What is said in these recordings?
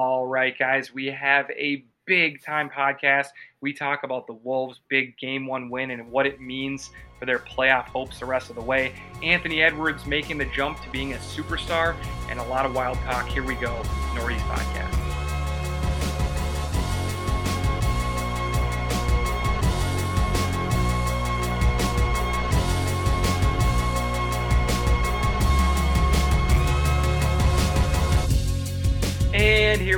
All right, guys, we have a big time podcast. We talk about the Wolves' big game one win and what it means for their playoff hopes the rest of the way. Anthony Edwards making the jump to being a superstar, and a lot of wild talk. Here we go, Nordy's podcast.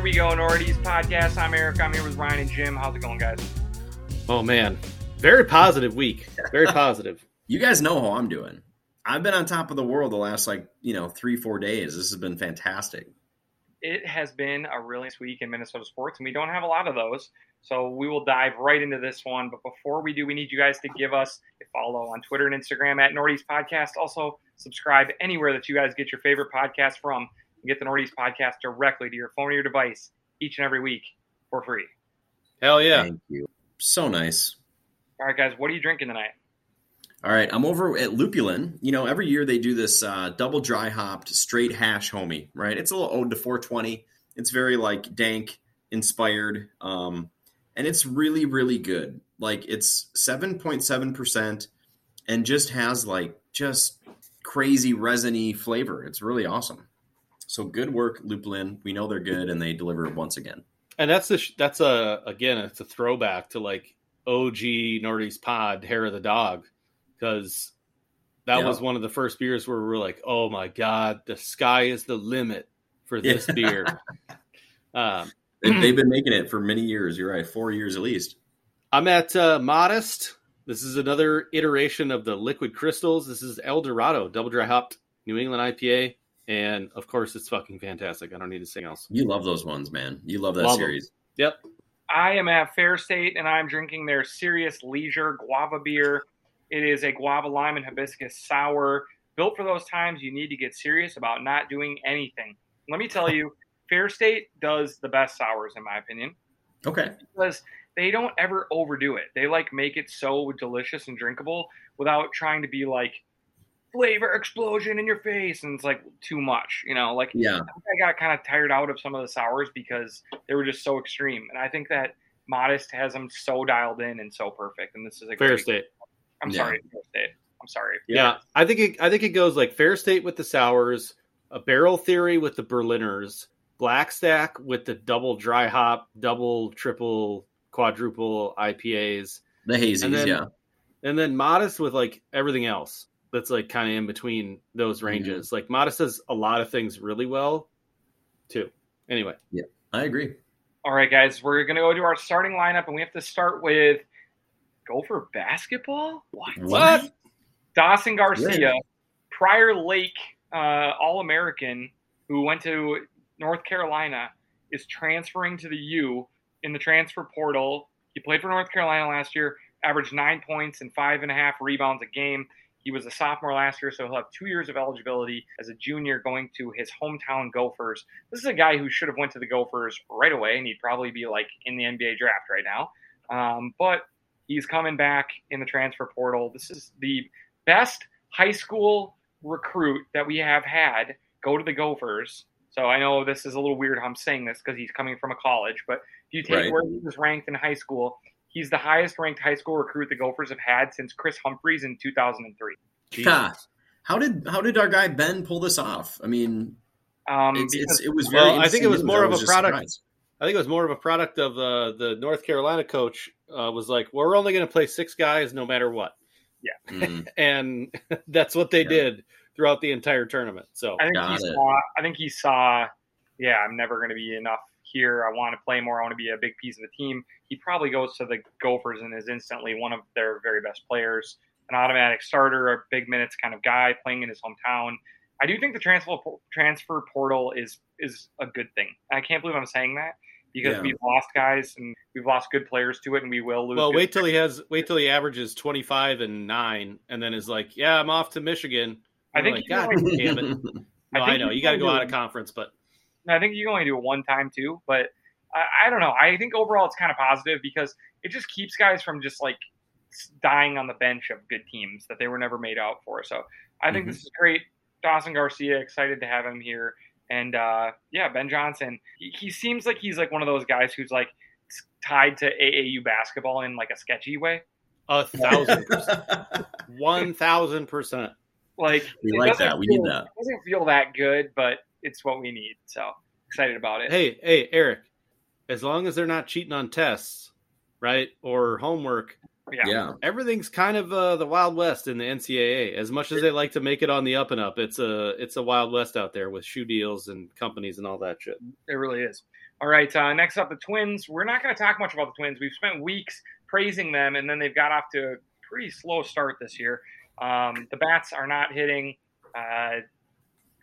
Here we go, Nordy's podcast. I'm Eric. I'm here with Ryan and Jim. How's it going, guys? Oh man, very positive week. Very positive. You guys know how I'm doing. I've been on top of the world the last like you know three four days. This has been fantastic. It has been a really nice week in Minnesota sports, and we don't have a lot of those. So we will dive right into this one. But before we do, we need you guys to give us a follow on Twitter and Instagram at Nordy's Podcast. Also, subscribe anywhere that you guys get your favorite podcast from and get the Nordy's Podcast directly to your phone or your device each and every week for free. Hell yeah. Thank you. So nice. All right, guys, what are you drinking tonight? All right, I'm over at Lupulin. You know, every year they do this uh, double dry hopped straight hash homie, right? It's a little ode to 420. It's very like dank inspired, um, and it's really really good. Like it's 7.7 percent, and just has like just crazy resiny flavor. It's really awesome. So good work, Lupulin. We know they're good, and they deliver once again. And that's the that's a again it's a throwback to like OG Nordy's Pod Hair of the Dog because that Yeah. was one of the first beers where we were like, oh my god, the sky is the limit for this Yeah. beer. Um, They- They've been making it for many years. You're right, four years at least. I'm at uh, Modist. This is another iteration of the Liquid Crystals. This is El Dorado, double dry hopped New England IPA, and of course, it's fucking fantastic. I don't need to say else. You love those ones, man. You love that Love 'em. series. Yep. I am at Fair State and I'm drinking their Serious Leisure Guava beer. It is a guava lime and hibiscus sour. Built for those times you need to get serious about not doing anything. Let me tell you, Fair State does the best sours in my opinion Okay. because they don't ever overdo it. They like make it so delicious and drinkable without trying to be like flavor explosion in your face and it's like too much, you know, like Yeah. I got kind of tired out of some of the sours because they were just so extreme. And I think that Modist has them so dialed in and so perfect. And this is a Fair great, State. I'm Yeah. sorry, Fair State. I'm sorry. Yeah. I think it, I think it goes like Fair State with the sours, a Barrel Theory with the Berliners, Blackstack with the double dry hop, double, triple, quadruple IPAs, The hazies, And then- yeah. and then Modist with like everything else that's like kind of in between those ranges. Like Modist does a lot of things really well, too. Anyway, Yeah, I agree. All right, guys, we're going to go to our starting lineup and we have to start with Gopher basketball? What? What? Dawson Garcia, Yeah. prior Lake uh, All American, who went to North Carolina, is transferring to the U in the transfer portal. He played for North Carolina last year, averaged nine points and five and a half rebounds a game. He was a sophomore last year, so he'll have two years of eligibility as a junior going to his hometown Gophers. This is a guy who should have went to the Gophers right away, and he'd probably be like in the NBA draft right now. Um, but he's coming back in the transfer portal. This is the best high school recruit that we have had go to the Gophers. So I know this is a little weird how I'm saying this because he's coming from a college, but if you take Right. where he was ranked in high school, he's the highest ranked high school recruit the Gophers have had since Kris Humphries in 2003. God, how did how did our guy Ben pull this off? I mean, Um, it's, because it's, it was very. Well, I think it was more I of a product- surprised. I think it was more of a product of uh, the North Carolina coach uh, was like, well, we're only going to play six guys no matter what. Mhm. And that's what they Yeah. did throughout the entire tournament. So I think Got he it. saw. I think he saw. Yeah, I'm never going to be enough here. I want to play more. I want to be a big piece of the team. He probably goes to the Gophers and is instantly one of their very best players, an automatic starter, a big minutes kind of guy playing in his hometown. I do think the transfer transfer portal is is a good thing. I can't believe I'm saying that because Yeah. we've lost guys and we've lost good players to it, and we will lose. well, wait till he has wait till he averages twenty five and nine, and then is like, yeah, I'm off to Michigan. I I'm think like, God only- damn it! No, I I, know you got to go out of conference, but I think you can only do it one time too, but I, I don't know. I think overall it's kind of positive because it just keeps guys from just like dying on the bench of good teams that they were never made out for. So I think Mhm. this is great. Dawson Garcia, excited to have him here. And uh, yeah, Ben Johnson, he, he seems like he's like one of those guys who's like tied to AAU basketball in like a sketchy way. A thousand percent. One thousand percent. Like We like doesn't that. We feel- need that. It doesn't feel that good, but it's what we need. So excited about it. Hey, hey, Eric. As long as they're not cheating on tests, right, or homework, yeah. Yeah. everything's kind of uh, the wild west in the NCAA. As much as they like to make it on the up and up, it's a it's a wild west out there with shoe deals and companies and all that shit. It really is. All right. Uh, next up, the Twins. We're not going to talk much about the Twins. We've spent weeks praising them, and then they've got off to a pretty slow start this year. Um, the bats are not hitting. Uh,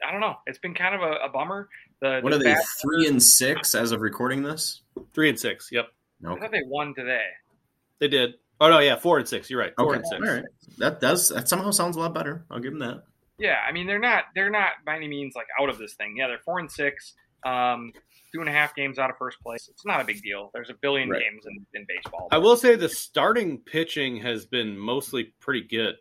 I don't know. It's been kind of a, a bummer. The, What the are they? Three and six as of recording this. Three and six. Yep, I Okay. thought they won today. they did. Oh no, yeah, four and six. You're right. Four Okay. and six. All right. That does that somehow sounds a lot better. I'll give them that. Yeah, I mean they're not they're not by any means like out of this thing. Yeah, they're four and six, um, two and a half games out of first place. It's not a big deal. There's a billion Right. games in, in baseball. I will say the starting pitching has been mostly pretty good.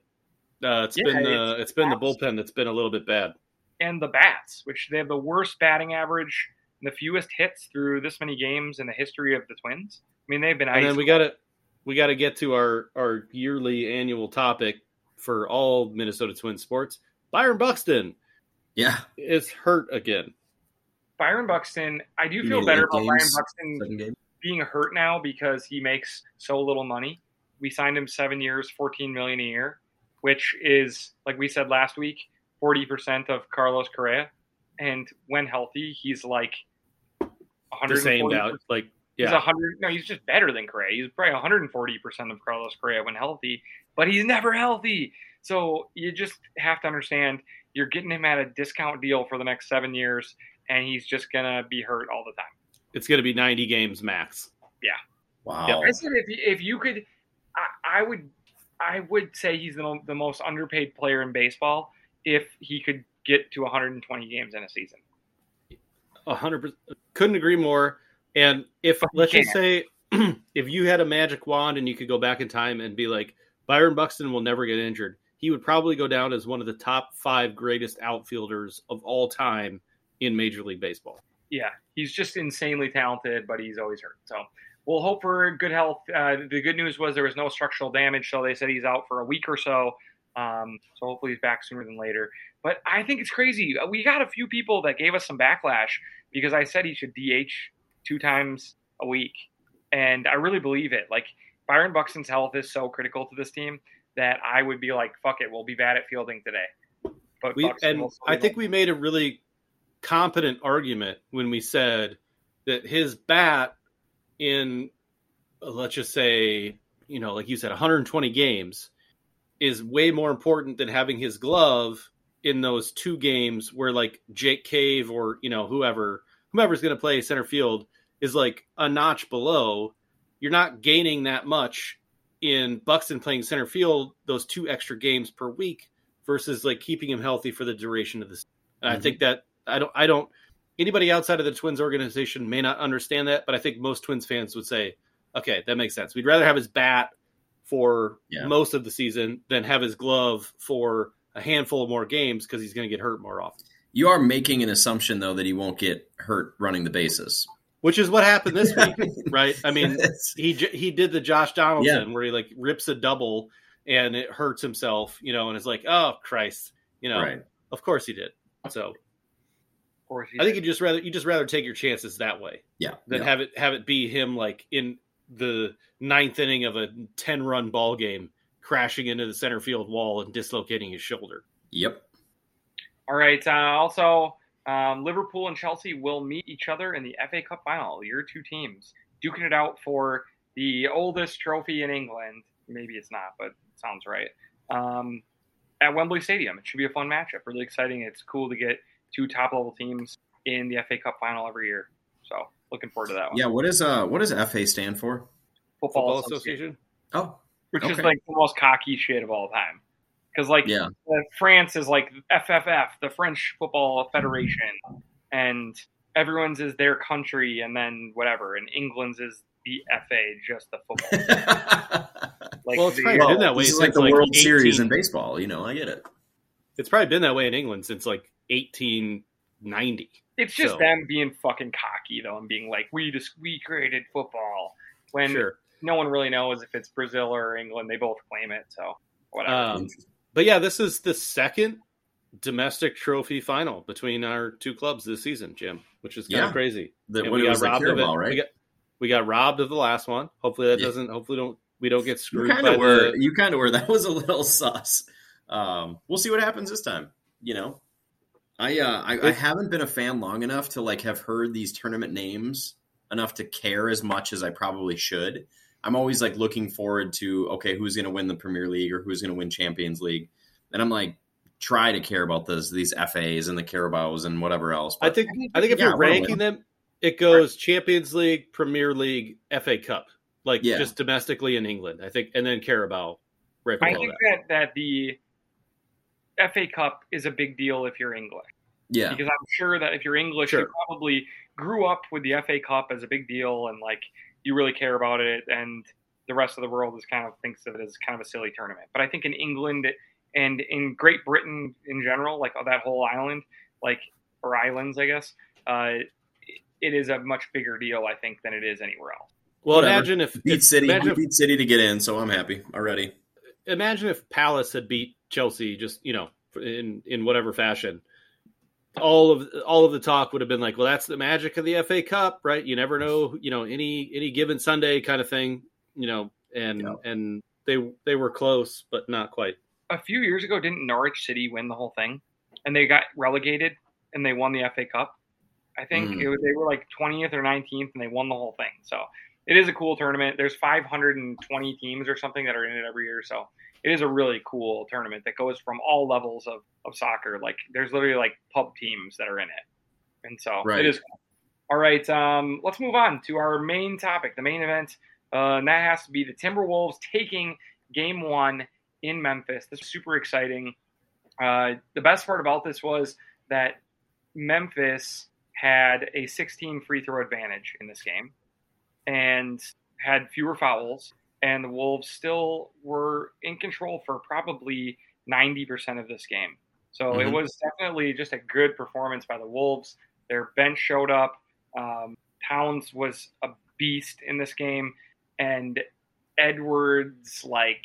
Uh, it's Yeah, been the it's- it's been the bullpen that's been a little bit bad. And the bats, which they have the worst batting average, and the fewest hits through this many games in the history of the Twins. I mean, they've been And then we got to we got to get to our our yearly annual topic for all Minnesota Twins sports. Byron Buxton Yeah. is hurt again. Byron Buxton. I do feel better eight about Byron? Buxton being hurt now because he makes so little money. We signed him seven years, fourteen million a year, which is like we said last week, forty percent of Carlos Correa. And when healthy, he's like The 140 same value, like yeah, a hundred. No, he's just better than Correa. He's probably 140 percent of Carlos Correa when healthy, but he's never healthy. So you just have to understand you're getting him at a discount deal for the next seven years, and he's just gonna be hurt all the time. it's going to be 90 games max. Yeah. Wow. I said if you, if you could, I, I would, I would say he's the, the most underpaid player in baseball if he could get to 120 games in a season. Hundred percent. Couldn't agree more. And if But let's just say if you had a magic wand and you could go back in time and be like Byron Buxton will never get injured, he would probably go down as one of the top five greatest outfielders of all time in Major League Baseball. yeah, he's just insanely talented, but he's always hurt. So we'll hope for good health. Uh, the good news was there was no structural damage, so they said he's out for a week or so. Um, so hopefully he's back sooner than later. But I think it's crazy. We got a few people that gave us some backlash because I said he should DH two times a week, and I really believe it. Like Byron Buxton's health is so critical to this team that I would be like, "Fuck it, we'll be bad at fielding today." But We and I think we made a really competent argument when we said that his bat in uh, let's just say, you know, like you said 120 games is way more important than having his glove in those two games where like Jake Cave or, you know, whoever whoever's going to play center field is like a notch below. You're not gaining that much in Buxton playing center field those two extra games per week versus like keeping him healthy for the duration of this. And I Mhm. think that I don't I don't anybody outside of the Twins organization may not understand that, but I think most Twins fans would say, okay, that makes sense. We'd rather have his bat for Yeah. most of the season than have his glove for a handful of more games because he's going to get hurt more often. You are making an assumption though that he won't get hurt running the bases. Which is what happened this week, right? I mean, he he did the Josh Donaldson where he like rips a double and it hurts himself, you know, and it's like, oh Christ, you know, right. of course he did. So Of course, he I think did. you just rather you just rather take your chances that way Yeah. than yeah. have it have it be him like in the ninth inning of a ten run ball game crashing into the center field wall and dislocating his shoulder. Yep. All right. Uh, also, um, Liverpool and Chelsea will meet each other in the FA Cup final. Your two teams duking it out for the oldest trophy in England. Maybe it's not, but it sounds right. Um, at Wembley Stadium, it should be a fun matchup. Really exciting. It's cool to get two top level teams in the FA Cup final every year. So looking forward to that one. Yeah. What is uh what does FA stand for? Football, Football Association, Association. Oh. which is like the most cocky shit of all time. Because like Yeah. France is like FFF, the French Football Federation, and everyone's is their country, and then whatever, and England's is the FA, just the football. Like Well, it's probably well, been that way this is like the like, World Series in baseball. You know, I get it. It's probably been that way in England since like 1890. It's just So- them being fucking cocky though, and being like, "We just we created football." When Sure. no one really knows if it's Brazil or England, they both claim it. So whatever. Um, but yeah, this is the second domestic trophy final between our two clubs this season, Jim, which is kind Yeah. of crazy. The, we got was the robbed of it. Carabao, We right? got we got robbed of the last one. Hopefully that Yeah. doesn't. Hopefully don't we don't get You screwed kind by of were. the. You kind of were. That was a little sus. Um, we'll see what happens this time. You know, I, uh, I I haven't been a fan long enough to like have heard these tournament names enough to care as much as I probably should. I'm always like looking forward to okay, who's going to win the Premier League or who's going to win Champions League, and I'm like try to care about this these FAs and the Carabaos and whatever else. I think I think if Yeah, you're ranking them, it goes Champions League, Premier League, FA Cup, like Yeah. just domestically in England. I think, and then Carabao right I think that. that that the FA Cup is a big deal if you're English. yeah, because I'm sure that if you're English, you probably grew up with the FA Cup as a big deal, and like you really care about it, and the rest of the world is kind of thinks of it as kind of a silly tournament. But I think in England and in Great Britain in general, like that whole island, like or islands, I guess, uh, it is a much bigger deal, I think, than it is anywhere else. Well, Whatever. imagine if, beat if City, imagine we if, beat City to get in, so I'm happy already. imagine if Palace had beat Chelsea, just you know, in in whatever fashion. All of all of the talk would have been like, well, that's the magic of the FA Cup, right? You never know, you know, any any given Sunday kind of thing, you know, and Yeah. and they they were close, but not quite. A few years ago, didn't Norwich City win the whole thing, and they got relegated and they won the FA Cup? I think Mm. it was, they were like 20th or 19th, and they won the whole thing. So it is a cool tournament. There's 520 teams or something that are in it every year. So it is a really cool tournament that goes from all levels of, of soccer. Like there's literally like pub teams that are in it, and so Right. it is. Cool. All right, um, let's move on to our main topic, the main event, uh, and that has to be the Timberwolves taking Game One in Memphis. This is super exciting. Uh, the best part about this was that Memphis had a 16 free throw advantage in this game and had fewer fouls, and the Wolves still were in control for probably 90% of this game. So it Mhm. was definitely just a good performance by the Wolves. Their bench showed up. Um, Towns was a beast in this game, and Edwards like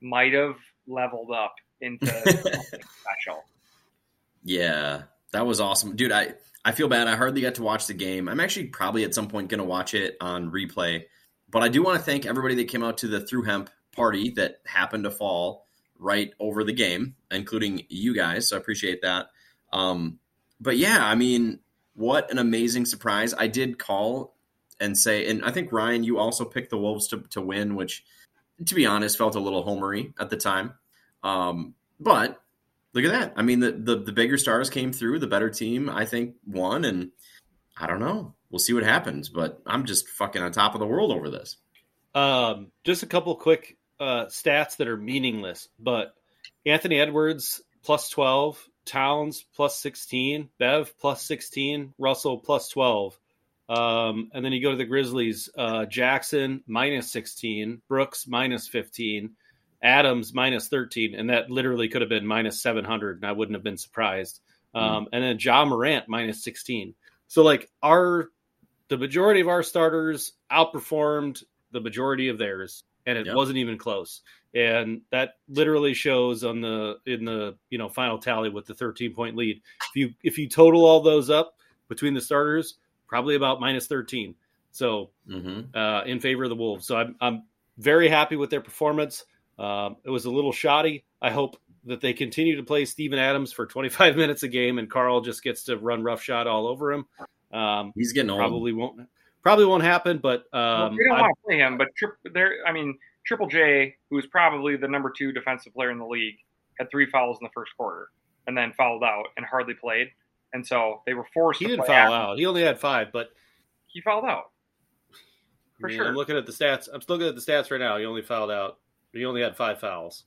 might have leveled up into something special. Yeah, that was awesome, dude. I I feel bad. I hardly got to watch the game. I'm actually probably at some point going to watch it on replay. But I do want to thank everybody that came out to the Through Hemp party that happened to fall right over the game, including you guys. So I appreciate that. Um, but yeah, I mean, what an amazing surprise! I did call and say, and I think Ryan, you also picked the Wolves to to win, which, to be honest, felt a little homery at the time. Um, but look at that. I mean, the, the the bigger stars came through. The better team, I think, won, and I don't know. We'll see what happens. But I'm just fucking on top of the world over this. Um, just a couple quick uh, stats that are meaningless, but Anthony Edwards plus 12, Towns plus 16, Bev plus 16, Russell plus 12. Um, and then you go to the Grizzlies, uh, Jackson minus 16, Brooks minus 15, Adams minus 13, and that literally could have been minus 700, and I wouldn't have been surprised. Um, And then Ja Morant minus 16. So, like, our the majority of our starters outperformed the majority of theirs, and it Yep. wasn't even close. And that literally shows on the in the you know final tally with the 13 point lead. If you if you total all those up between the starters, probably about minus 13. So Mm-hmm. uh, in favor of the Wolves. So I'm I'm very happy with their performance. Um, it was a little shoddy. I hope that they continue to play Steven Adams for 25 minutes a game, and Carl just gets to run roughshod all over him. Um, He's getting old. probably won't probably won't happen, but Well, um, we don't I- want to play him, but tri- there. I mean, Triple J, who's probably the number two defensive player in the league, had three fouls in the first quarter, and then fouled out and hardly played, and so they were forced. he to didn't play foul Adams. out. He only had five, but He fouled out I for mean, sure. I'm looking at the stats. I'm still looking at the stats right now. He only fouled out. He only had five fouls.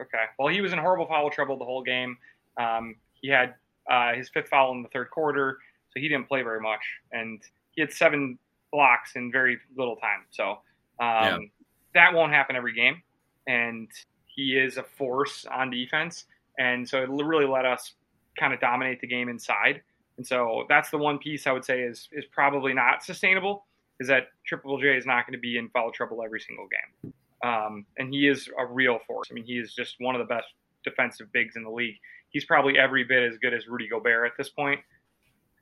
Okay. Well, he was in horrible foul trouble the whole game. Um, he had uh, his fifth foul in the third quarter, so he didn't play very much, and he had seven blocks in very little time. So um, that won't happen every game, and he is a force on defense, and so it really let us kind of dominate the game inside. And so that's the one piece I would say is is probably not sustainable. Is that Triple J is not going to be in foul trouble every single game, um, and he is a real force. I mean, he is just one of the best defensive bigs in the league. He's probably every bit as good as Rudy Gobert at this point.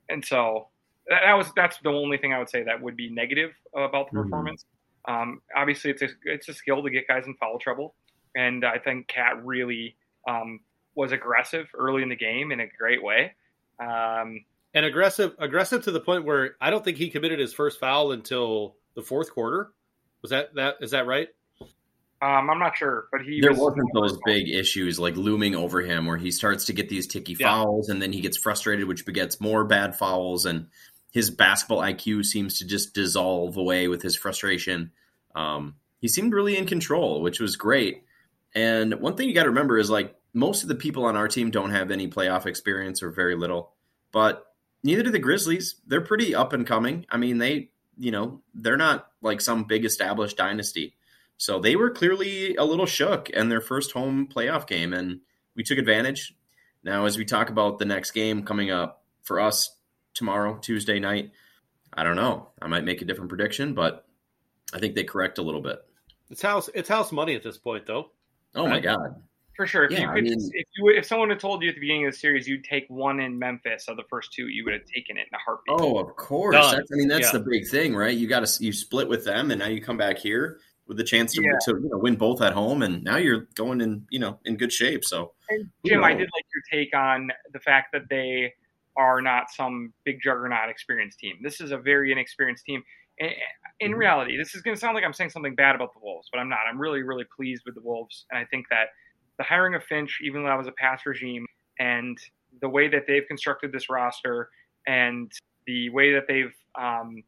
And so that was that's the only thing I would say that would be negative about the mm-hmm. performance. Um, obviously, it's a it's a skill to get guys in foul trouble, and I think KAT really um, was aggressive early in the game in a great way. Um, and aggressive, aggressive to the point where I don't think he committed his first foul until the fourth quarter. Was that that is that right? Um, I'm not sure, but he there was, not those big issues like looming over him where he starts to get these ticky yeah. fouls and then he gets frustrated, which begets more bad fouls, and his basketball IQ seems to just dissolve away with his frustration. Um, he seemed really in control, which was great. And one thing you got to remember is like most of the people on our team don't have any playoff experience or very little, but neither do the Grizzlies. They're pretty up and coming. I mean, they, you know, they're not like some big established dynasty. So they were clearly a little shook in their first home playoff game, and we took advantage. Now, as we talk about the next game coming up for us tomorrow, Tuesday night, I don't know. I might make a different prediction, but I think they correct a little bit. It's house. It's house money at this point, though. Oh right? my god! For sure. If yeah, you could, I mean, if you if someone had told you at the beginning of the series you'd take one in Memphis of the first two, you would have taken it in a heartbeat. Oh, of course. I mean, that's yeah. the big thing, right? You got to you split with them, and now you come back here with the chance to, yeah. to you know, win both at home, and now you're going in you know in good shape. So, and Jim, I did like your take on the fact that they are not some big juggernaut experienced team. This is a very inexperienced team. In mm-hmm. reality, this is going to sound like I'm saying something bad about the Wolves, but I'm not. I'm really, really pleased with the Wolves, and I think that the hiring of Finch, even though that was a past regime, and the way that they've constructed this roster, and the way that they've um,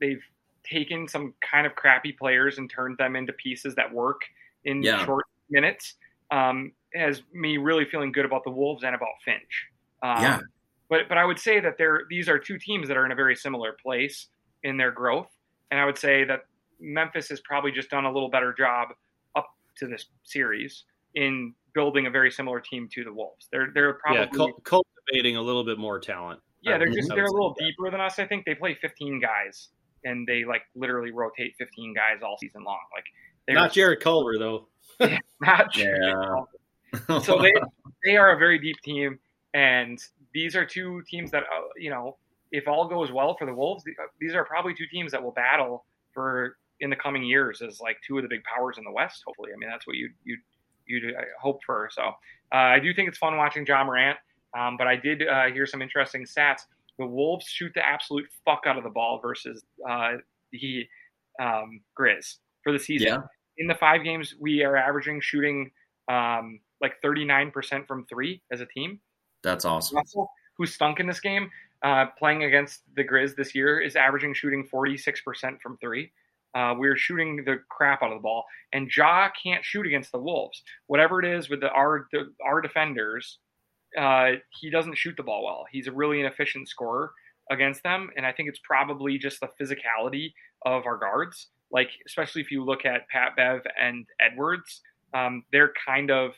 they've taken some kind of crappy players and turned them into pieces that work in yeah. short minutes, um, has me really feeling good about the Wolves and about Finch. Um, yeah. But but I would say that they're these are two teams that are in a very similar place in their growth, and I would say that Memphis has probably just done a little better job up to this series in building a very similar team to the Wolves. They're they're probably yeah, cultivating a little bit more talent. Yeah, they're just they're a little deeper than us. I think they play 15 guys and they like literally rotate 15 guys all season long. Like not Jarrett Culver though. not Jarrett. Yeah. so they they are a very deep team, and these are two teams that uh, you know if all goes well for the Wolves, these are probably two teams that will battle for in the coming years as like two of the big powers in the West. Hopefully, I mean that's what you you you'd uh, hope for. So uh, I do think it's fun watching Ja Morant. Um, but I did uh, hear some interesting stats. The Wolves shoot the absolute fuck out of the ball versus uh, the um, Grizz for the season. Yeah. In the five games, we are averaging shooting um, like 39% from three as a team. That's awesome. Russell, who stunk in this game, uh, playing against the Grizz this year, is averaging shooting 46% from three. Uh, we're shooting the crap out of the ball, and Ja can't shoot against the Wolves. Whatever it is with the our our defenders, uh, he doesn't shoot the ball well. He's a really inefficient scorer against them, and I think it's probably just the physicality of our guards. Like especially if you look at Pat Bev and Edwards, um, they're kind of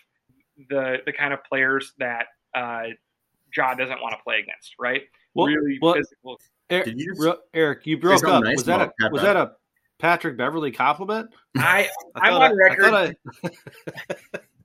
the the kind of players that uh, Ja doesn't want to play against, right? Well, really well, physical. Eric you, just, Eric, you broke up. Nice was that a was that a Patrick Beverley compliment? I, I am on record.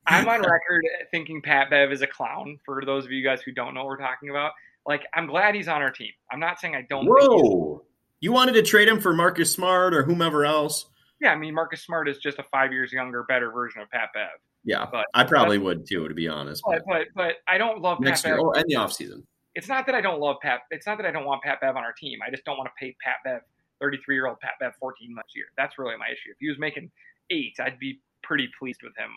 I, am on record thinking Pat Bev is a clown. For those of you guys who don't know what we're talking about, like I'm glad he's on our team. I'm not saying I don't. Whoa! you wanted to trade him for Marcus Smart or whomever else? Yeah, I mean Marcus Smart is just a five years younger, better version of Pat Bev. Yeah, but I probably would too, to be honest. But but, but I don't love next Pat year. Bev. Oh, and the offseason. It's not that I don't love Pat. It's not that I don't want Pat Bev on our team. I just don't want to pay Pat Bev 33 year old Pat Bev 14 months a year. That's really my issue. If he was making eight, I'd be pretty pleased with him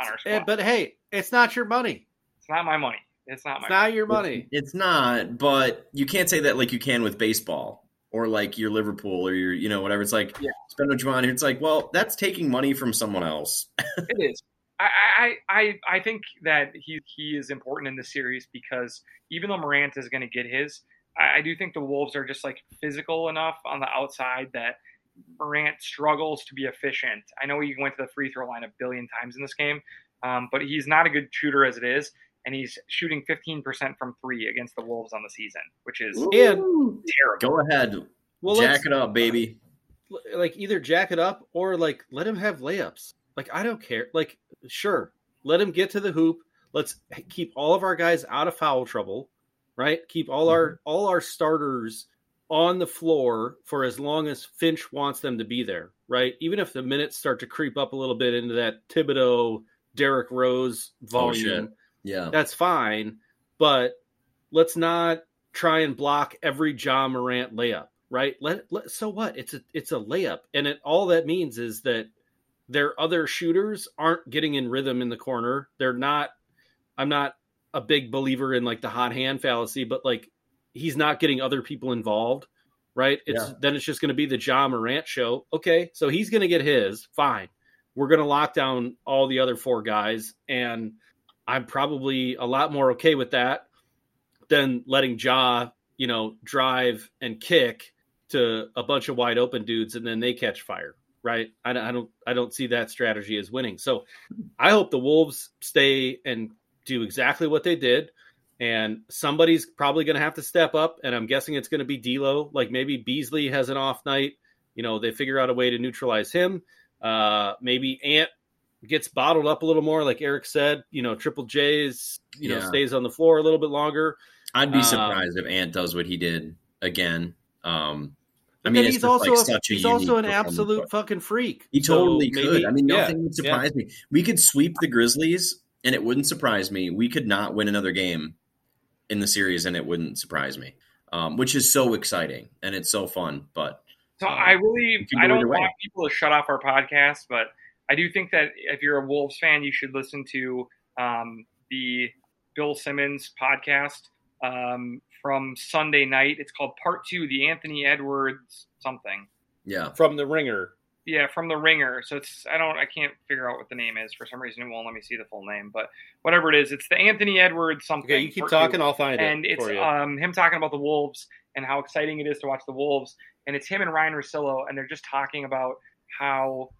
on our eh, squad. but hey, it's not your money. It's not my money. It's not my. It's not your money. It's, it's not, but you can't say that like you can with baseball or like your Liverpool or your you know whatever. It's like yeah. spend what you want. It's like well, that's taking money from someone else. it is. I, I I think that he he is important in the series because even though Morant is going to get his, I, I do think the Wolves are just like physical enough on the outside that Morant struggles to be efficient. I know he went to the free throw line a billion times in this game, um, but he's not a good shooter as it is. and he's shooting 15% from three against the Wolves on the season, which is And terrible. Go ahead, well, jack it up, baby. like either jack it up or like let him have layups. Like I don't care. Like sure, let him get to the hoop. Let's keep all of our guys out of foul trouble, right? Keep all our mm-hmm. all our starters on the floor for as long as Finch wants them to be there, right? Even if the minutes start to creep up a little bit into that Thibodeau, Derrick Rose oh, volume, Yeah, that's fine. But let's not try and block every Ja Morant layup, right? Let, let so what? It's a it's a layup, and it all that means is that their other shooters aren't getting in rhythm in the corner. They're not. I'm not a big believer in like the hot hand fallacy, but like he's not getting other people involved, right? It's Yeah. then it's just going to be the Ja Morant show. Okay, so he's going to get his. Fine, we're going to lock down all the other four guys, and I'm probably a lot more okay with that than letting Ja, you know, drive and kick to a bunch of wide open dudes and then they catch fire, right? I, don't- I don't I don't see that strategy as winning. So I hope the Wolves stay and do exactly what they did. And somebody's probably going to have to step up, and I'm guessing it's going to be D'Lo. Like maybe Beasley has an off night. You know, they figure out a way to neutralize him. Uh, maybe Ant gets bottled up a little more, like Eric said. You know, Triple J's you know stays on the floor a little bit longer. I'd be um, surprised if Ant does what he did again. Um, I mean, he's also like, a, such a he's also an absolute fucking freak. He So totally maybe- could. I mean, yeah, nothing would yeah. surprise me. We could sweep the Grizzlies, and it wouldn't surprise me. We could not win another game in the series, and it wouldn't surprise me. Um, which is so exciting and it's so fun. But So Um, I really, I don't either way. want people to shut off our podcast, but I do think that if you're a Wolves fan, you should listen to um, the Bill Simmons podcast um, from Sunday night. It's called Part Two, the Anthony Edwards something. yeah, from the ringer. Yeah, from the Ringer. So it's I don't I can't figure out what the name is for some reason. It won't let me see the full name, but whatever it is, it's the Anthony Edwards something. Okay, you keep talking, I'll find and it And it's you. um, him talking about the Wolves and how exciting it is to watch the Wolves. And it's him and Ryen Russillo, and they're just talking about how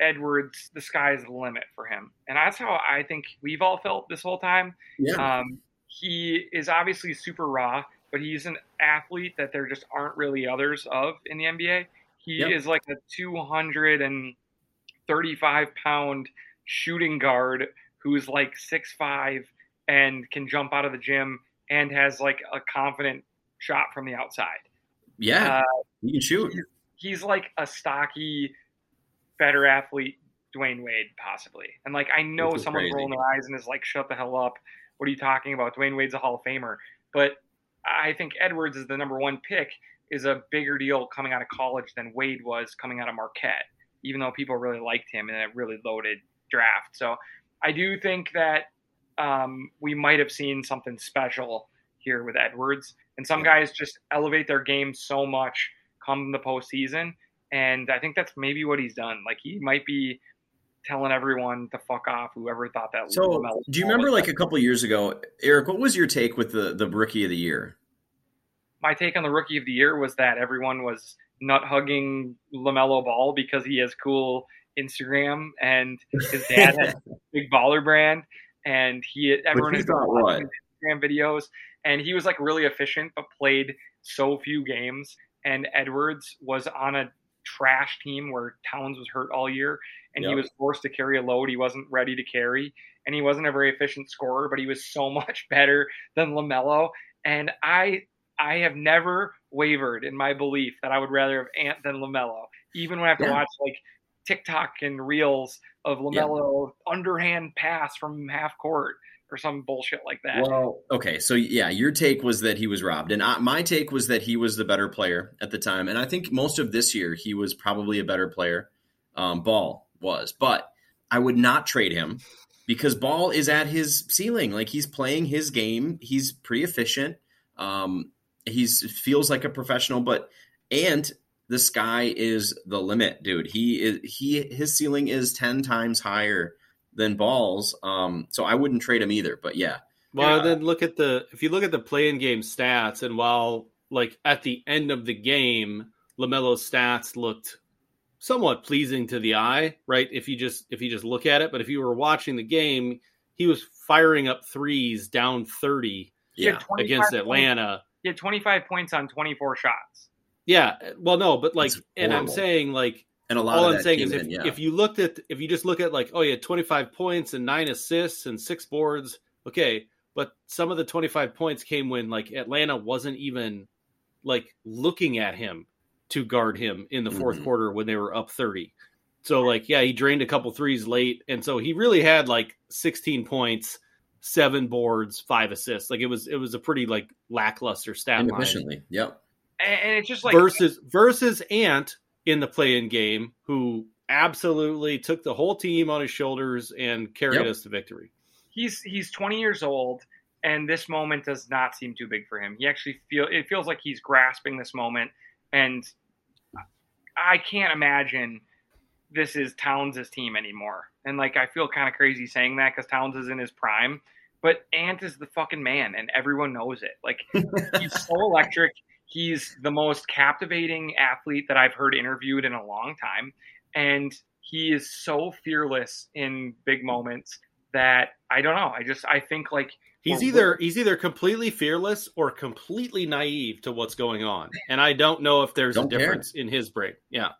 Edwards, the sky is the limit for him. And that's how I think we've all felt this whole time. yeah, Um, he is obviously super raw, but he's an athlete that there just aren't really others of in the NBA. He Yep. is like a 235 pound shooting guard who's like six five and can jump out of the gym and has like a confident shot from the outside. yeah. Uh, you can shoot. he's like a stocky, better athlete, Dwyane Wade, possibly. And like I know someone's crazy. rolling their eyes and is like, "Shut the hell up! What are you talking about? Dwyane Wade's a Hall of Famer." But I think Edwards is the number one pick is a bigger deal coming out of college than Wade was coming out of Marquette, even though people really liked him in a really loaded draft. So I do think that um, we might have seen something special here with Edwards. And some guys just elevate their game so much come the postseason. And I think that's maybe what he's done. Like he might be telling everyone to fuck off, whoever thought that. So, do you remember like a couple years ago, Eric? What was your take with the the rookie of the year? My take on the rookie of the year was that everyone was nut hugging LaMelo Ball because he has cool Instagram and his dad has a big baller brand and he everyone been watching his Instagram videos. And he was like really efficient but played so few games. And Edwards was on a trash team where Towns was hurt all year and he was forced to carry a load he wasn't ready to carry. And he wasn't a very efficient scorer but he was so much better than LaMelo. And I I have never wavered in my belief that I would rather have Ant than LaMelo, even when I have to Yeah. watch like TikTok and reels of LaMelo underhand pass from half court or some bullshit like that. Well, okay, so yeah, your take was that he was robbed, and I, my take was that he was the better player at the time, and I think most of this year he was probably a better player. Um, Ball was, but I would not trade him because Ball is at his ceiling. Like he's playing his game. He's pretty efficient. Um, he's feels like a professional, but and the sky is the limit, dude. He is he his ceiling is ten times higher than Ball's. Um, so I wouldn't trade him either. But yeah, Well, Yeah. then look at the if you look at the playing game stats, and while like at the end of the game, LaMelo's stats looked somewhat pleasing to the eye, right? If you just if you just look at it, but if you were watching the game, he was firing up threes down 30 Yeah. against points- Atlanta. He had 25 points on 24 shots. Yeah, well, no, but like, and I'm saying like, And a lot all of I'm saying came is if, in, yeah. if you looked at if you just look at like, oh yeah, 25 points and nine assists and six boards, okay, but some of the 25 points came when like Atlanta wasn't even like looking at him to guard him in the 4th Mhm. quarter when they were up 30. So like, yeah, he drained a couple threes late, and so he really had like 16 points, seven boards, five assists. Like it was it was a pretty like lackluster stat line inefficiently. Yep. And, and it's just like versus versus Ant in the play-in game, who absolutely took the whole team on his shoulders and carried Yep. us to victory. he's he's 20 years old and this moment does not seem too big for him he actually feel it feels like he's grasping this moment and i can't imagine this is towns' team anymore and like i feel kind of crazy saying that because towns is in his prime but ant is the fucking man and everyone knows it like he's so electric he's the most captivating athlete that i've heard interviewed in a long time and he is so fearless in big moments that I don't know. I just I think like He's either he's either completely fearless or completely naive to what's going on, and I don't know if there's Don't a care. difference in his brain. Yeah,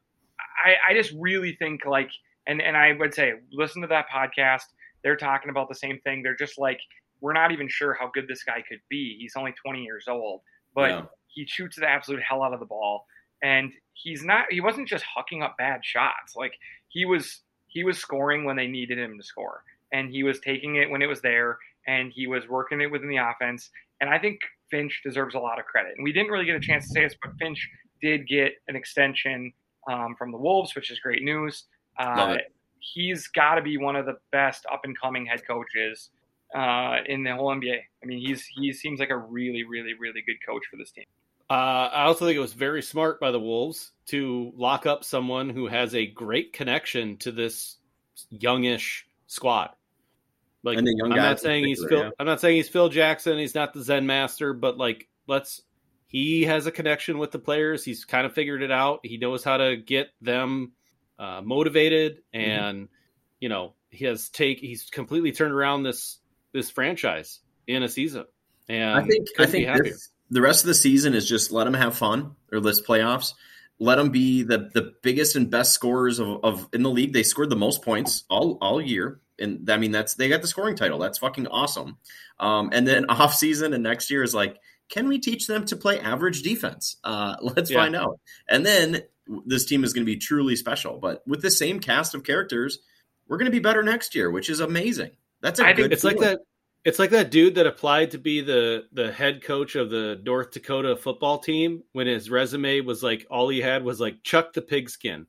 I I just really think like and and I would say listen to that podcast. They're talking about the same thing. They're just like we're not even sure how good this guy could be. He's only 20 years old, but Yeah. he shoots the absolute hell out of the ball and he's not he wasn't just hucking up bad shots. Like he was he was scoring when they needed him to score and he was taking it when it was there and he was working it within the offense. And I think Finch deserves a lot of credit. And we didn't really get a chance to say this, but Finch did get an extension um, from the Wolves, which is great news. Love Uh, it. he's got to be one of the best up and coming head coaches uh, in the whole NBA. I mean, he's he seems like a really, really, really good coach for this team. uh, I also think it was very smart by the Wolves to lock up someone who has a great connection to this youngish squad. Like And the young I'm not saying he's Phil. yeah. I'm not saying he's Phil Jackson. He's not the Zen master, but like let's. He has a connection with the players. He's kind of figured it out. He knows how to get them uh, motivated, Mm-hmm. and you know he has take. He's completely turned around this this franchise in a season. And I think I think this, the rest of the season is just let them have fun or this playoffs. Let them be the the biggest and best scorers of, of in the league. They scored the most points all all year, and I mean that's they got the scoring title. That's fucking awesome. Um, and then off season and next year is like, can we teach them to play average defense? Uh, let's Yeah. find out. And then this team is going to be truly special. But with the same cast of characters, we're going to be better next year, which is amazing. That's a I good. think it's like that it's like that dude that applied to be the the head coach of the North Dakota football team when his resume was like all he had was like chuck the pigskin.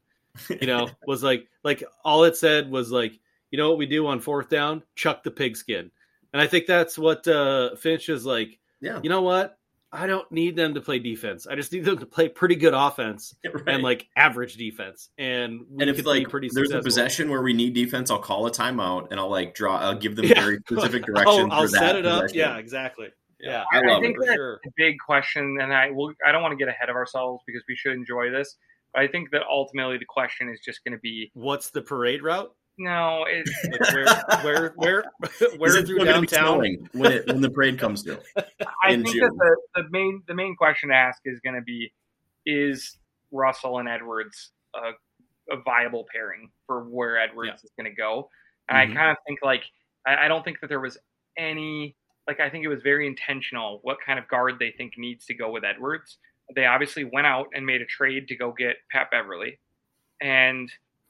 You know, was like like all it said was like, you know what we do on fourth down? Chuck the pigskin. And I think that's what uh Finch is like, Yeah. you know what? I don't need them to play defense. I just need them to play pretty good offense Right. and like average defense. And we and if could like be pretty there's a possession where we need defense, I'll call a timeout and I'll like draw. I'll give them Yeah. very specific directions. I'll, I'll for that set it up. Yeah, exactly. Yeah, I I love think it. for that- sure. a big question, and I will. I don't want to get ahead of ourselves because we should enjoy this. But I think that ultimately the question is just going to be What's the parade route? No. It, Like where, where, where, Is where through still be downtown? when it when the parade comes through? I think June. that the, the main the main question to ask is going to be is Russell and Edwards a, a viable pairing for where Edwards is going to go? And Mhm. I kind of think like I, I don't think that there was any like I think it was very intentional what kind of guard they think needs to go with Edwards. They obviously went out and made a trade to go get Pat Beverley, and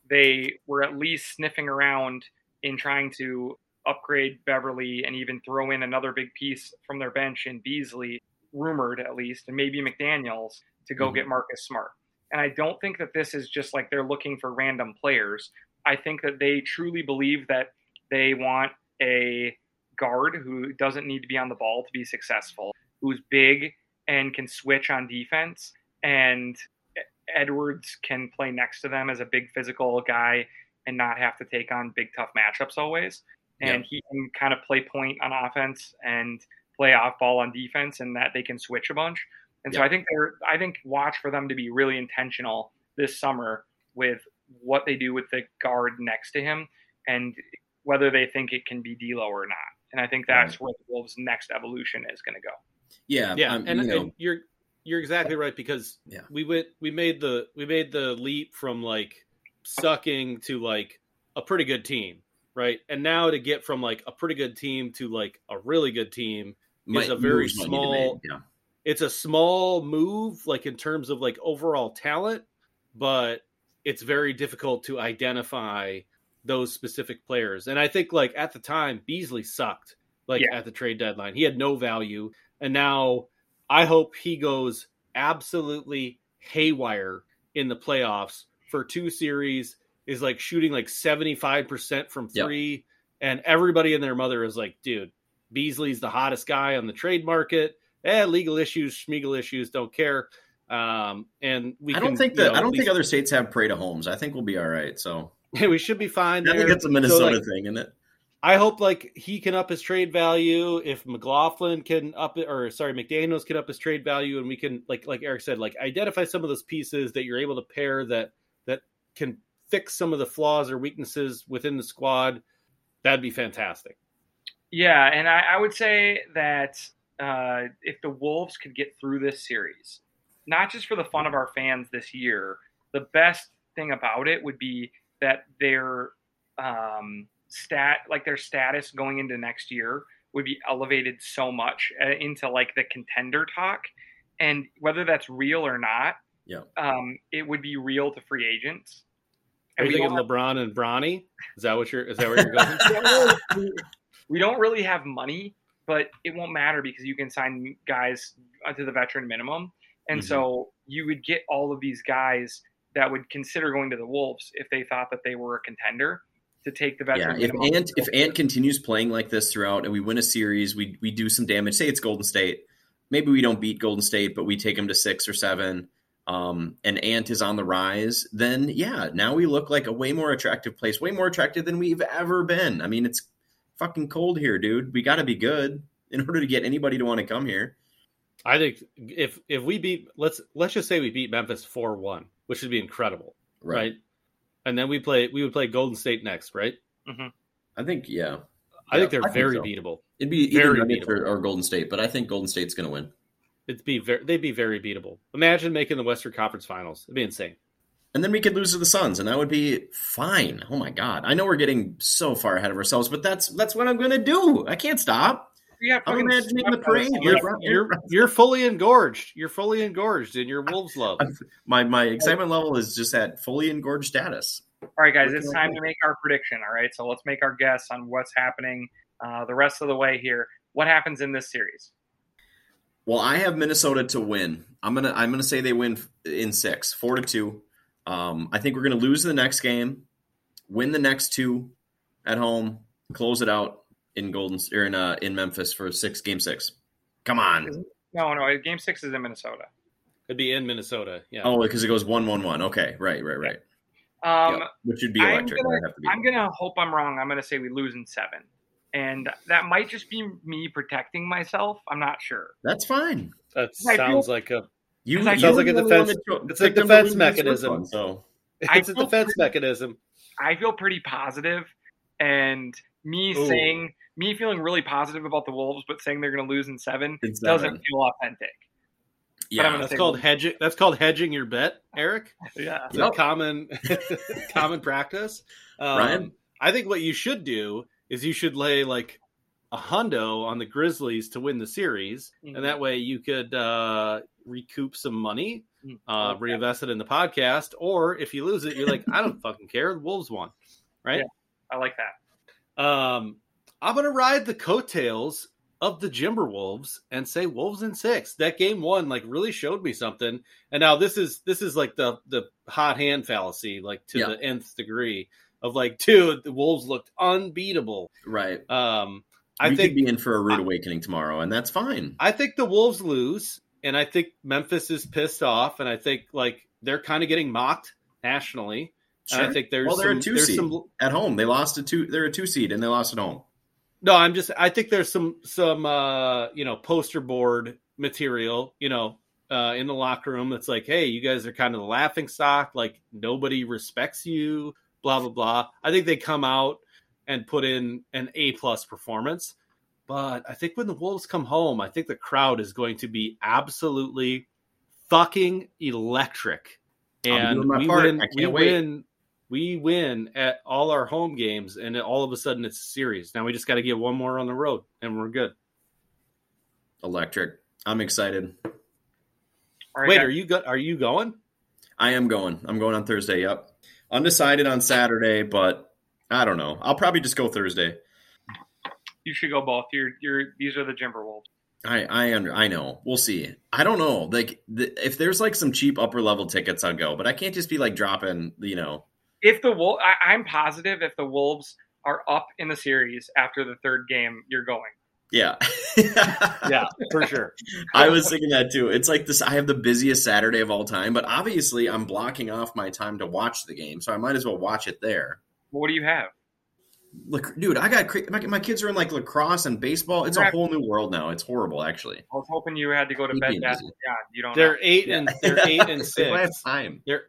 they were at least sniffing around in trying to upgrade Beverley and even throw in another big piece from their bench in Beasley, rumored at least, and maybe McDaniels to go Mhm. get Marcus Smart. And I don't think that this is just like they're looking for random players. I think that they truly believe that they want a guard who doesn't need to be on the ball to be successful, who's big and can switch on defense. And Edwards can play next to them as a big physical guy and not have to take on big tough matchups always. And he can kind of play point on offense and play off ball on defense, and that they can switch a bunch. And so I think they're I think watch for them to be really intentional this summer with what they do with the guard next to him. And whether they think it can be D'Lo or not. And I think that's right. where the Wolves' next evolution is going to go. Yeah, yeah, um, and, you know, and you're you're exactly right because yeah. we went we made the we made the leap from like sucking to like a pretty good team, right? And now to get from like a pretty good team to like a really good team might, is a very small yeah. it's a small move like in terms of like overall talent, but it's very difficult to identify those specific players. And I think like at the time Beasley sucked like yeah. at the trade deadline. He had no value and now I hope he goes absolutely haywire in the playoffs for two series is like shooting like 75% from three yep. and everybody and their mother is like dude beasley's the hottest guy on the trade market. Eh legal issues schmiegel issues don't care. Um and we i don't can, think that know, i don't think other states have parade to homes. I think we'll be all right so. We should be fine i there. think it's a minnesota so, like, thing isn't it I hope like he can up his trade value. If McLaughlin can up it, or sorry, McDaniels can up his trade value, and we can like like Eric said, like identify some of those pieces that you're able to pair that that can fix some of the flaws or weaknesses within the squad. That'd be fantastic. Yeah, and I, I would say that uh, if the Wolves could get through this series, not just for the fun of our fans this year, the best thing about it would be that they're um, stat like their status going into next year would be elevated so much uh, into like the contender talk. And whether that's real or not yeah. um, it would be real to free agents. Are you thinking have, lebron and bronny? Is that what you're is that where you're going we don't really have money but it won't matter because you can sign guys to the veteran minimum. And mm-hmm. so you would get all of these guys that would consider going to the wolves if they thought that they were a contender to take the veteran. Yeah, if Ant if Ant continues playing like this throughout, and we win a series, we we do some damage. Say it's Golden State, maybe we don't beat Golden State, but we take them to six or seven. Um, and Ant is on the rise, then yeah, now we look like a way more attractive place, way more attractive than we've ever been. I mean, it's fucking cold here, dude. We got to be good in order to get anybody to want to come here. I think if if we beat let's let's just say we beat Memphis four one, which would be incredible, right? right? And then we play we would play Golden State next, right? Mm-hmm. I think yeah. I yeah, think they're I very think so. beatable. It'd be very beatable. Or, or, Golden State, but I think Golden State's going to win. It'd be very, they'd be very beatable. Imagine making the Western Conference Finals. It'd be insane. And then we could lose to the Suns, and that would be fine. Oh my god! I know we're getting so far ahead of ourselves, but that's that's what I'm going to do. I can't stop. Yeah, I'm imagining the parade. You're, you're, you're, fully engorged. You're fully engorged in your Wolves love. my my excitement level is just at fully engorged status. All right, guys, it's time to make our prediction. All right, so let's make our guess on what's happening uh, the rest of the way here. What happens in this series? Well, I have Minnesota to win. I'm gonna I'm gonna say they win in six, four to two. Um, I think we're gonna lose the next game, win the next two at home, close it out in Golden or in uh, in Memphis for six game six. Come on. No, no, game six is in Minnesota. It'd be in Minnesota. Yeah. Oh, because it goes one one one. Okay, right, right, right. Um, yep. Which would be electric. I'm gonna, be I'm gonna hope I'm wrong. I'm gonna say we lose in seven, and that might just be me protecting myself. I'm not sure. That's fine. That sounds feel, like a you, sounds like a defense. It's a defense mechanism. One, so it's a defense pretty, mechanism. I feel pretty positive, and me Ooh. saying me feeling really positive about the Wolves, but saying they're going to lose in seven, in seven, doesn't feel authentic. Yeah, that's called hedging. That's called hedging your bet, Eric. yeah, it's yep. a common common practice. Um, Ryan, I think what you should do is you should lay like a hundo on the Grizzlies to win the series, mm-hmm. and that way you could uh, recoup some money, mm, uh, okay. reinvest it in the podcast, or if you lose it, you're like, I don't fucking care. The Wolves won, right? Yeah, I like that. Um, I'm gonna ride the coattails of the Jimberwolves and say Wolves in six. That game one like really showed me something. And now this is this is like the the hot hand fallacy, like to yeah. the nth degree of like, dude, the Wolves looked unbeatable. Right. Um I we think be in for a rude awakening tomorrow, and that's fine. I think the Wolves lose, and I think Memphis is pissed off, and I think like they're kind of getting mocked nationally. Sure. And I think there's well, they're some, a two seed some... at home. They lost a two. They're a two seed, and they lost at home. No, I'm just. I think there's some some uh, you know poster board material, you know, uh, in the locker room that's like, hey, you guys are kind of the laughing stock. Like nobody respects you. Blah blah blah. I think they come out and put in an A plus performance. But I think when the Wolves come home, I think the crowd is going to be absolutely fucking electric. And we part. win, we wait. win we win at all our home games and all of a sudden it's a series. Now we just got to get one more on the road and we're good. Electric. I'm excited. Right, Wait, are you go- are you going? I am going. I'm going on Thursday. Yep. Undecided on Saturday, but I don't know. I'll probably just go Thursday. You should go both. You're, you're these are the Timberwolves. I I under, I know. We'll see. I don't know. Like the, if there's like some cheap upper level tickets, I'll go. But I can't just be like dropping. You know. If the Wolves, I'm positive if the Wolves are up in the series after the third game, you're going. Yeah. yeah, for sure. I was thinking that too. It's like this I have the busiest Saturday of all time, but obviously I'm blocking off my time to watch the game, so I might as well watch it there. What do you have? Look, dude, I got my, my kids are in like lacrosse and baseball. It's a whole new world now. It's horrible, actually. I was hoping you had to go to bed. Yeah, you don't. They're eight and they're eight and six. I have time. They're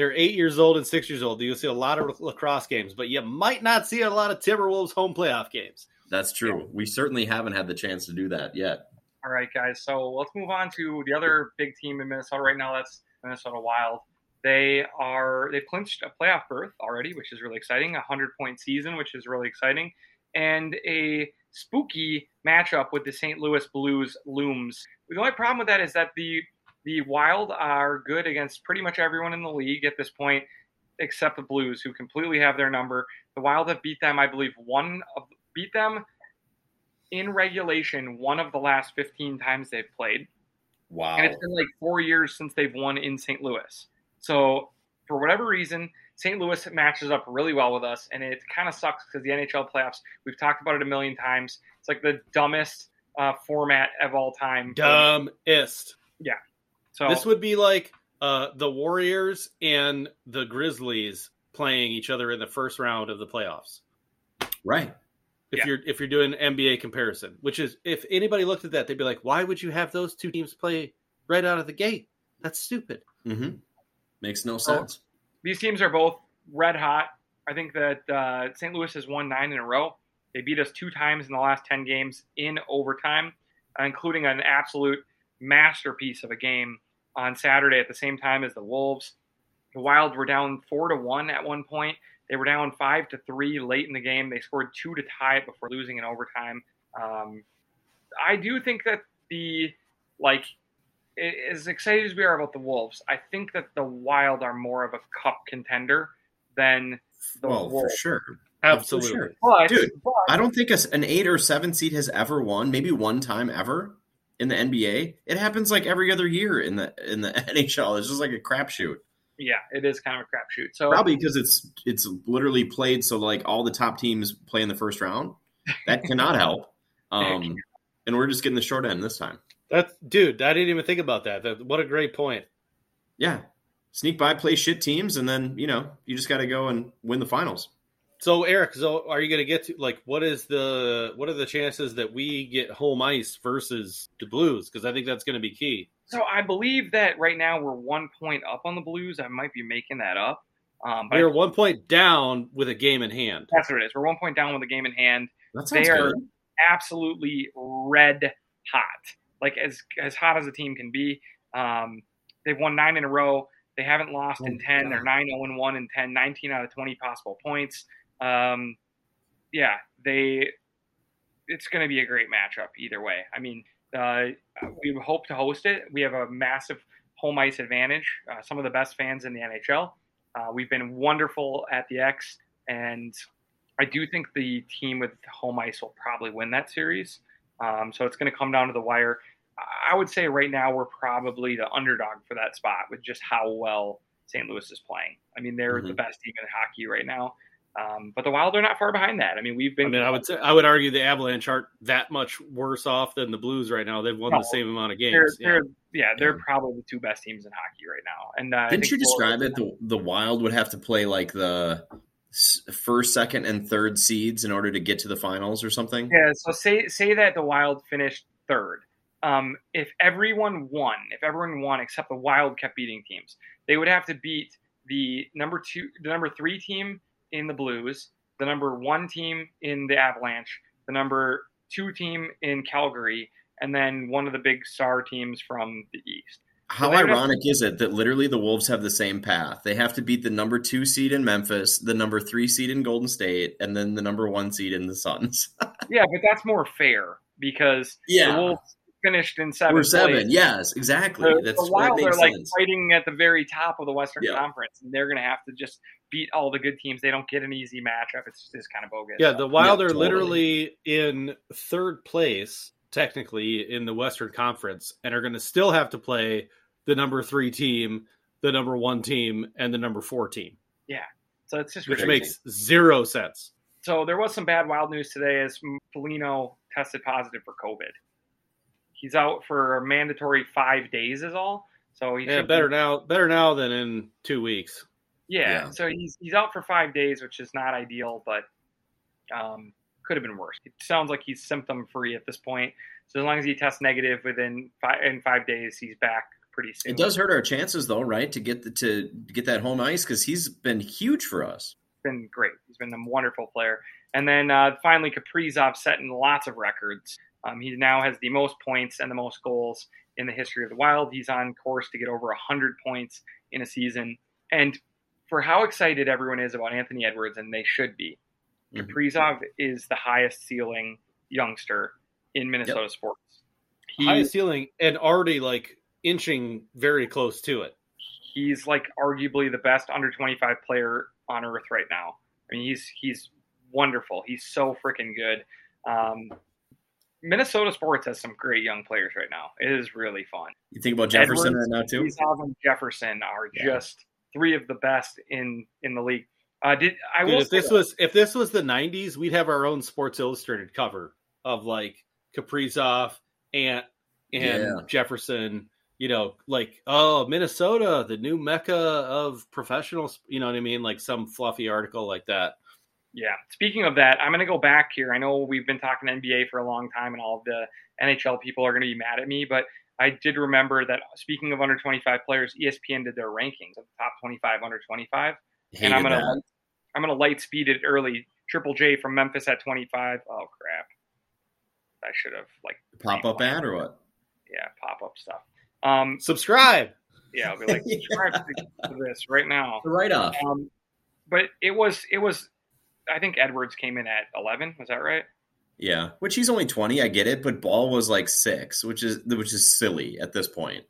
they're eight years old and six years old. You'll see a lot of lacrosse games, but you might not see a lot of Timberwolves home playoff games. That's true. Yeah. We certainly haven't had the chance to do that yet. All right, guys. So let's move on to the other big team in Minnesota right now. That's Minnesota Wild. They are they've clinched a playoff berth already, which is really exciting. A hundred point season, which is really exciting, and a spooky matchup with the St. Louis Blues looms. The only problem with that is that the the Wild are good against pretty much everyone in the league at this point, except the Blues, who completely have their number. The Wild have beat them, I believe, one of beat them in regulation one of the last 15 times they've played. Wow. And it's been like four years since they've won in St. Louis. So, for whatever reason, St. Louis matches up really well with us. And it kind of sucks because the NHL playoffs, we've talked about it a million times. It's like the dumbest uh, format of all time. Dumbest. Yeah. So, this would be like uh, the Warriors and the Grizzlies playing each other in the first round of the playoffs. Right if yeah. you're if you're doing NBA comparison, which is if anybody looked at that, they'd be like, why would you have those two teams play right out of the gate? That's stupid. Mm-hmm. Makes no sense. these teams are both red hot. I think that uh, St. Louis has won nine in a row. They beat us two times in the last ten games in overtime, uh, including an absolute masterpiece of a game on Saturday at the same time as the Wolves. The Wild were down four to one at one point. They were down five to three late in the game. They scored two to tie it before losing in overtime. Um, I do think that the like as excited as we are about the Wolves, I think that the Wild are more of a cup contender than the well, Wolves. for sure. Absolutely, sure. But, dude. But, I don't think an eight or seven seed has ever won, maybe one time ever in the NBA. It happens like every other year in the in the NHL. It's just like a crapshoot yeah, it is kind of a crapshoot. So probably because it's it's literally played so like all the top teams play in the first round. That cannot help. Um, and we're just getting the short end this time. That's dude. I didn't even think about that. that what a great point. Yeah, sneak by, play shit teams, and then you know you just got to go and win the finals. So Eric, so are you going to get to like what is the what are the chances that we get home ice versus the Blues? Because I think that's going to be key. So I believe that right now we're one point up on the Blues. I might be making that up. Um, we're I, one point down with a game in hand. That's what it is. We're one point down with a game in hand. That sounds they good. are absolutely red hot, like as as hot as a team can be. Um, they've won nine in a row. They haven't lost oh in 10. God. They're 9 0 1 in 10, 19 out of 20 possible points. Um, yeah, they. It's going to be a great matchup either way. I mean, uh, we hope to host it. We have a massive home ice advantage. Uh, some of the best fans in the NHL. Uh, we've been wonderful at the X, and I do think the team with home ice will probably win that series. Um, so it's going to come down to the wire. I would say right now we're probably the underdog for that spot with just how well St. Louis is playing. I mean, they're mm-hmm. the best team in hockey right now. Um, but the Wild are not far behind that. I mean, we've been. I mean, I would say, I would argue the Avalanche aren't that much worse off than the Blues right now. They've won no, the same amount of games. They're, yeah. They're, yeah, they're yeah. probably the two best teams in hockey right now. And uh, didn't you describe it? The the Wild would have to play like the first, second, and third seeds in order to get to the finals or something. Yeah. So say say that the Wild finished third. Um, if everyone won, if everyone won except the Wild kept beating teams, they would have to beat the number two, the number three team in the Blues, the number one team in the Avalanche, the number two team in Calgary, and then one of the big star teams from the East. How ironic is it that literally the Wolves have the same path? They have to beat the number two seed in Memphis, the number three seed in Golden State, and then the number one seed in the Suns. yeah, but that's more fair because yeah. the Wolves finished in seven. We're seven. Yes, exactly. The, that's the Wild that are like sense. fighting at the very top of the Western Yeah. Conference, and they're going to have to just beat all the good teams. They don't get an easy matchup. It's just kind of bogus. Yeah, the Wild Yeah, are totally. literally in third place, technically, in the Western Conference, and are going to still have to play the number three team, the number one team, and the number four team, Yeah, so it's just which crazy. makes zero sense. So there was some bad wild news today as Foligno tested positive for COVID. He's out for a mandatory five days is all. So he Yeah, should be- better now, better now than in two weeks. Yeah, Yeah. so he's he's out for five days, which is not ideal, but um, could have been worse. It sounds like he's symptom free at this point. So as long as he tests negative within five in five days, he's back pretty soon. It does hurt our chances, though, right, to get the, to get that home ice because he's been huge for us. been great. He's been a wonderful player. And then uh, finally, Kaprizov setting lots of records. Um, he now has the most points and the most goals in the history of the Wild. He's on course to get over 100 points in a season. And for how excited everyone is about Anthony Edwards, and they should be, Mhm. Kaprizov is the highest ceiling youngster in Minnesota sports. He, Highest ceiling and already like inching very close to it. he's like arguably the best under 25 player on earth right now. I mean, he's he's wonderful. He's so freaking good. Um, Minnesota sports has some great young players right now. It is really fun. You think about Jefferson Edwards, right now too? Kaprizov and Jefferson are Yeah. just three of the best in in the league. Uh, did I Dude, will if this that- was if this was the '90s, we'd have our own Sports Illustrated cover of like Kaprizov, Ant, and Yeah. Jefferson. You know, like oh, Minnesota, the new mecca of professionals. You know what I mean? Like some fluffy article like that. Yeah. Speaking of that, I'm going to go back here. I know we've been talking NBA for a long time, and all of the NHL people are going to be mad at me, but I did remember that speaking of under 25 players, ESPN did their rankings of the top 25 under 25, and I'm going to. I'm going to light speed it early. Triple J from Memphis at 25. Oh crap! I should have like pop up ad or what? yeah pop up stuff. Um, Subscribe. yeah, I'll be like subscribe to to this right now. Right off. Um, but it was it was. I think Edwards came in at 11. Was that right? Yeah, which he's only twenty. I get it, but Ball was like six, which is which is silly at this point.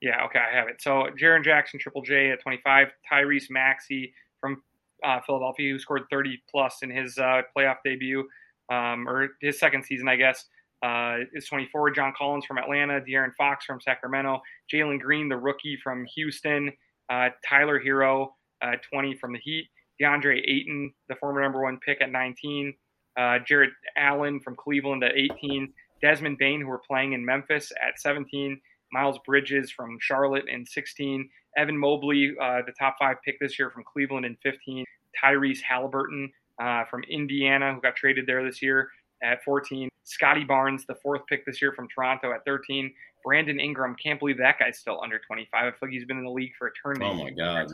Yeah, okay, I have it. So Jaren Jackson, Triple J at 25, Tyrese Maxey from uh, Philadelphia, who scored 30 plus in his uh, playoff debut, um, or his second season, I guess, uh, is 24. John Collins from Atlanta, De'Aaron Fox from Sacramento, Jalen Green, the rookie from Houston, uh, Tyler Herro, uh, 20 from the Heat, DeAndre Ayton, the former number one pick at 19, uh, Jarrett Allen from Cleveland at 18, Desmond Bane, who were playing in Memphis at 17. Miles Bridges from Charlotte in 16, Evan Mobley, uh, the top five pick this year from Cleveland in 15, Tyrese Haliburton uh, from Indiana, who got traded there this year at 14, Scottie Barnes, the fourth pick this year from Toronto at 13, Brandon Ingram, can't believe that guy's still under 25. I feel like he's been in the league for eternity. Oh my god!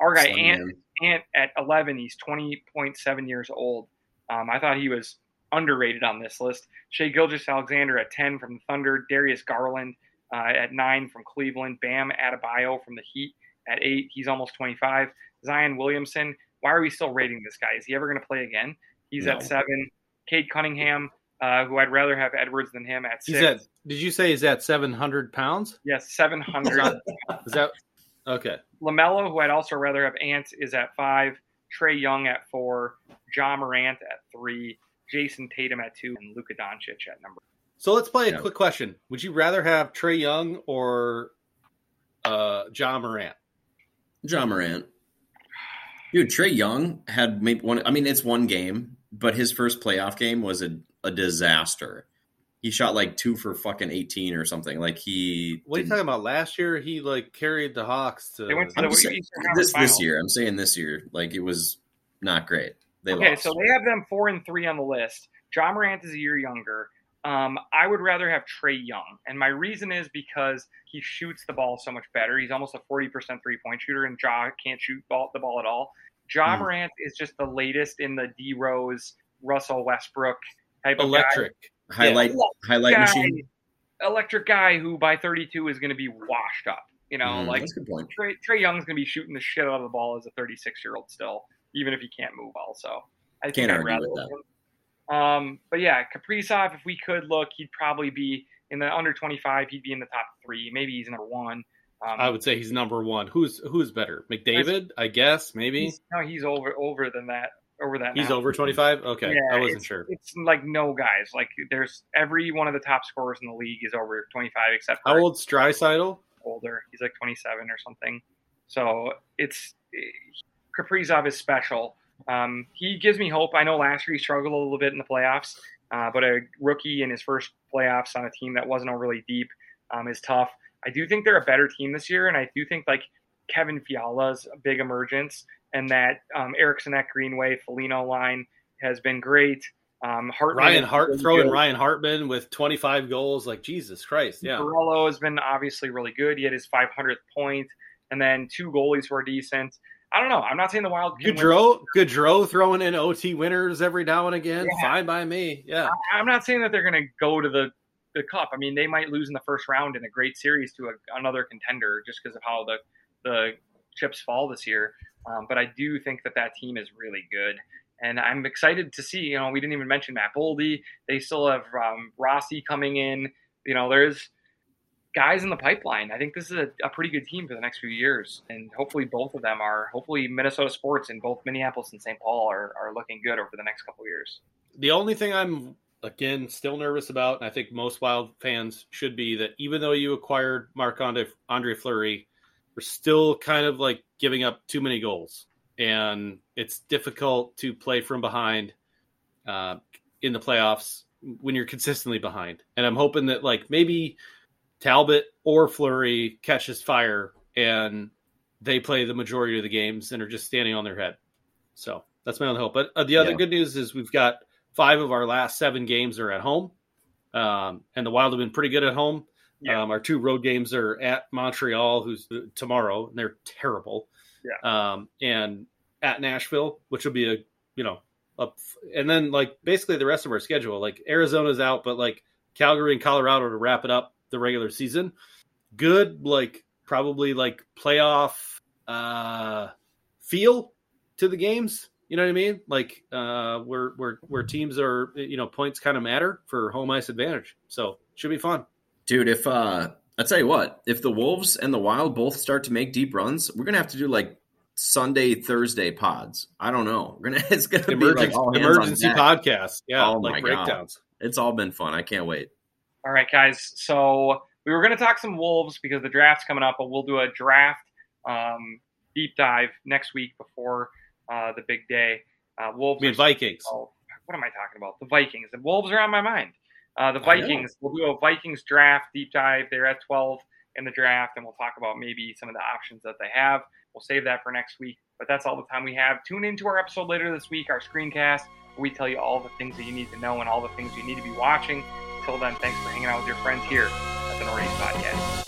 At 12. Our guy Ant. Ant at 11, he's 20.7 years old. Um, I thought he was underrated on this list. Shai Gilgeous-Alexander at 10 from the Thunder, Darius Garland uh, at 9 from Cleveland, Bam Adebayo from the Heat at 8. He's almost 25. Zion Williamson, why are we still rating this guy? Is he ever going to play again? He's No. at 7. Cade Cunningham, uh, who I'd rather have Edwards than him at 6. He's at. Did you say he's at 700 pounds? yes, 700. Is that okay? LaMelo, who I'd also rather have Ant, is at five. Trae Young at four. Ja Morant at three. Jayson Tatum at two. And Luka Doncic at number. So let's play a Yeah. quick question. Would you rather have Trae Young or uh, Ja Morant? Ja Morant. Dude, Trae Young had maybe one. I mean, it's one game, but his first playoff game was a, a disaster. He shot like two for fucking eighteen or something. Like he. What are you talking about? Last year, he like carried the Hawks to. They went to the saying, Eastern Conference this this year. I'm saying this year. Like it was not great. They Okay, lost. so they have them four and three on the list. Ja Morant is a year younger. Um, I would rather have Trae Young, and my reason is because he shoots the ball so much better. He's almost a forty percent three point shooter, and Ja can't shoot ball, the ball at all. Ja Mm. Morant is just the latest in the D Rose, Russell Westbrook type of. Electric. Highlight Well, highlight guy, machine. electric guy who by 32 is going to be washed up. You know, Mm, like that's a good point. Trae, Trae Young's going to be shooting the shit out of the ball as a 36 year old still, even if he can't move. Also, I Can't I'd argue with that. Um, but yeah, Kaprizov. If we could look, he'd probably be in the under 25. He'd be in the top three. Maybe he's number one. Um, I would say he's number one. Who's who's better? McDavid, I guess, maybe. he's, no, he's over over than that. Over that. He's now. over twenty five. Okay, Yeah, I wasn't sure. It's like no guys. Like there's every one of the top scorers in the league is over 25, except How old's Draisaitl? older. He's like 27 or something. So it's Kaprizov is special. Um, he gives me hope. I know last year he struggled a little bit in the playoffs, uh, but a rookie in his first playoffs on a team that wasn't overly deep um, is tough. I do think they're a better team this year, and I do think like Kevin Fiala's big emergence, and that um, Eriksson Ek Greenway, Foligno line has been great. Um, Hartman Ryan Hart throwing good. Ryan Hartman with twenty five goals. Like Jesus Christ, yeah. Barello has been obviously really good. He had his 500th point, and then two goalies were decent. I don't know. I'm not saying the Wild. Gaudreau, Gaudreau throwing in OT winners every now and again. Yeah. Fine by me. Yeah. I- I'm not saying that they're going to go to the the cup. I mean, they might lose in the first round in a great series to a, another contender just because of how the the chips fall this year. Um, but I do think that that team is really good, and I'm excited to see. You know, we didn't even mention Matt Boldy. They still have um, Rossi coming in. You know, there's guys in the pipeline. I think this is a, a pretty good team for the next few years, and hopefully both of them are. Hopefully Minnesota sports and both Minneapolis and St. Paul are, are looking good over the next couple years. The only thing I'm again still nervous about, and I think most Wild fans should be that even though you acquired Marc Andre Fleury, we're still kind of like giving up too many goals, and it's difficult to play from behind uh, in the playoffs when you're consistently behind. And I'm hoping that like maybe Talbot or Fleury catches fire and they play the majority of the games and are just standing on their head. So that's my only hope. But uh, the other Yeah. good news is we've got five of our last seven games are at home, um, and the Wild have been pretty good at home. Yeah. Um, our two road games are at Montreal, who's tomorrow, and they're terrible. Yeah. Um, and at Nashville, which will be a you know up, and then like basically the rest of our schedule, like Arizona's out, but like Calgary and Colorado to wrap it up the regular season. Good, like probably like playoff uh feel to the games. You know what I mean? Like uh where where where teams are you know points kind of matter for home ice advantage. So should be fun. Dude, if uh I tell you what, if the Wolves and the Wild both start to make deep runs, we're gonna have to do like Sunday, Thursday pods. I don't know. We're gonna it's gonna be Emergency, like all emergency deck. podcast. Yeah, Oh my like God. breakdowns. It's all been fun. I can't wait. All right, guys. So we were going to talk some Wolves because the draft's coming up, but we'll do a draft um, deep dive next week before uh, the big day. Uh, Wolves. I mean Vikings. oh, what am I talking about? The Vikings. The Wolves are on my mind. Uh, the Vikings. We'll do a Vikings draft deep dive. They're at 12 in the draft, and we'll talk about maybe some of the options that they have. We'll save that for next week. But that's all the time we have. Tune into our episode later this week, our screencast, where we tell you all the things that you need to know and all the things you need to be watching. Until then, thanks for hanging out with your friends here at the Northeast Podcast.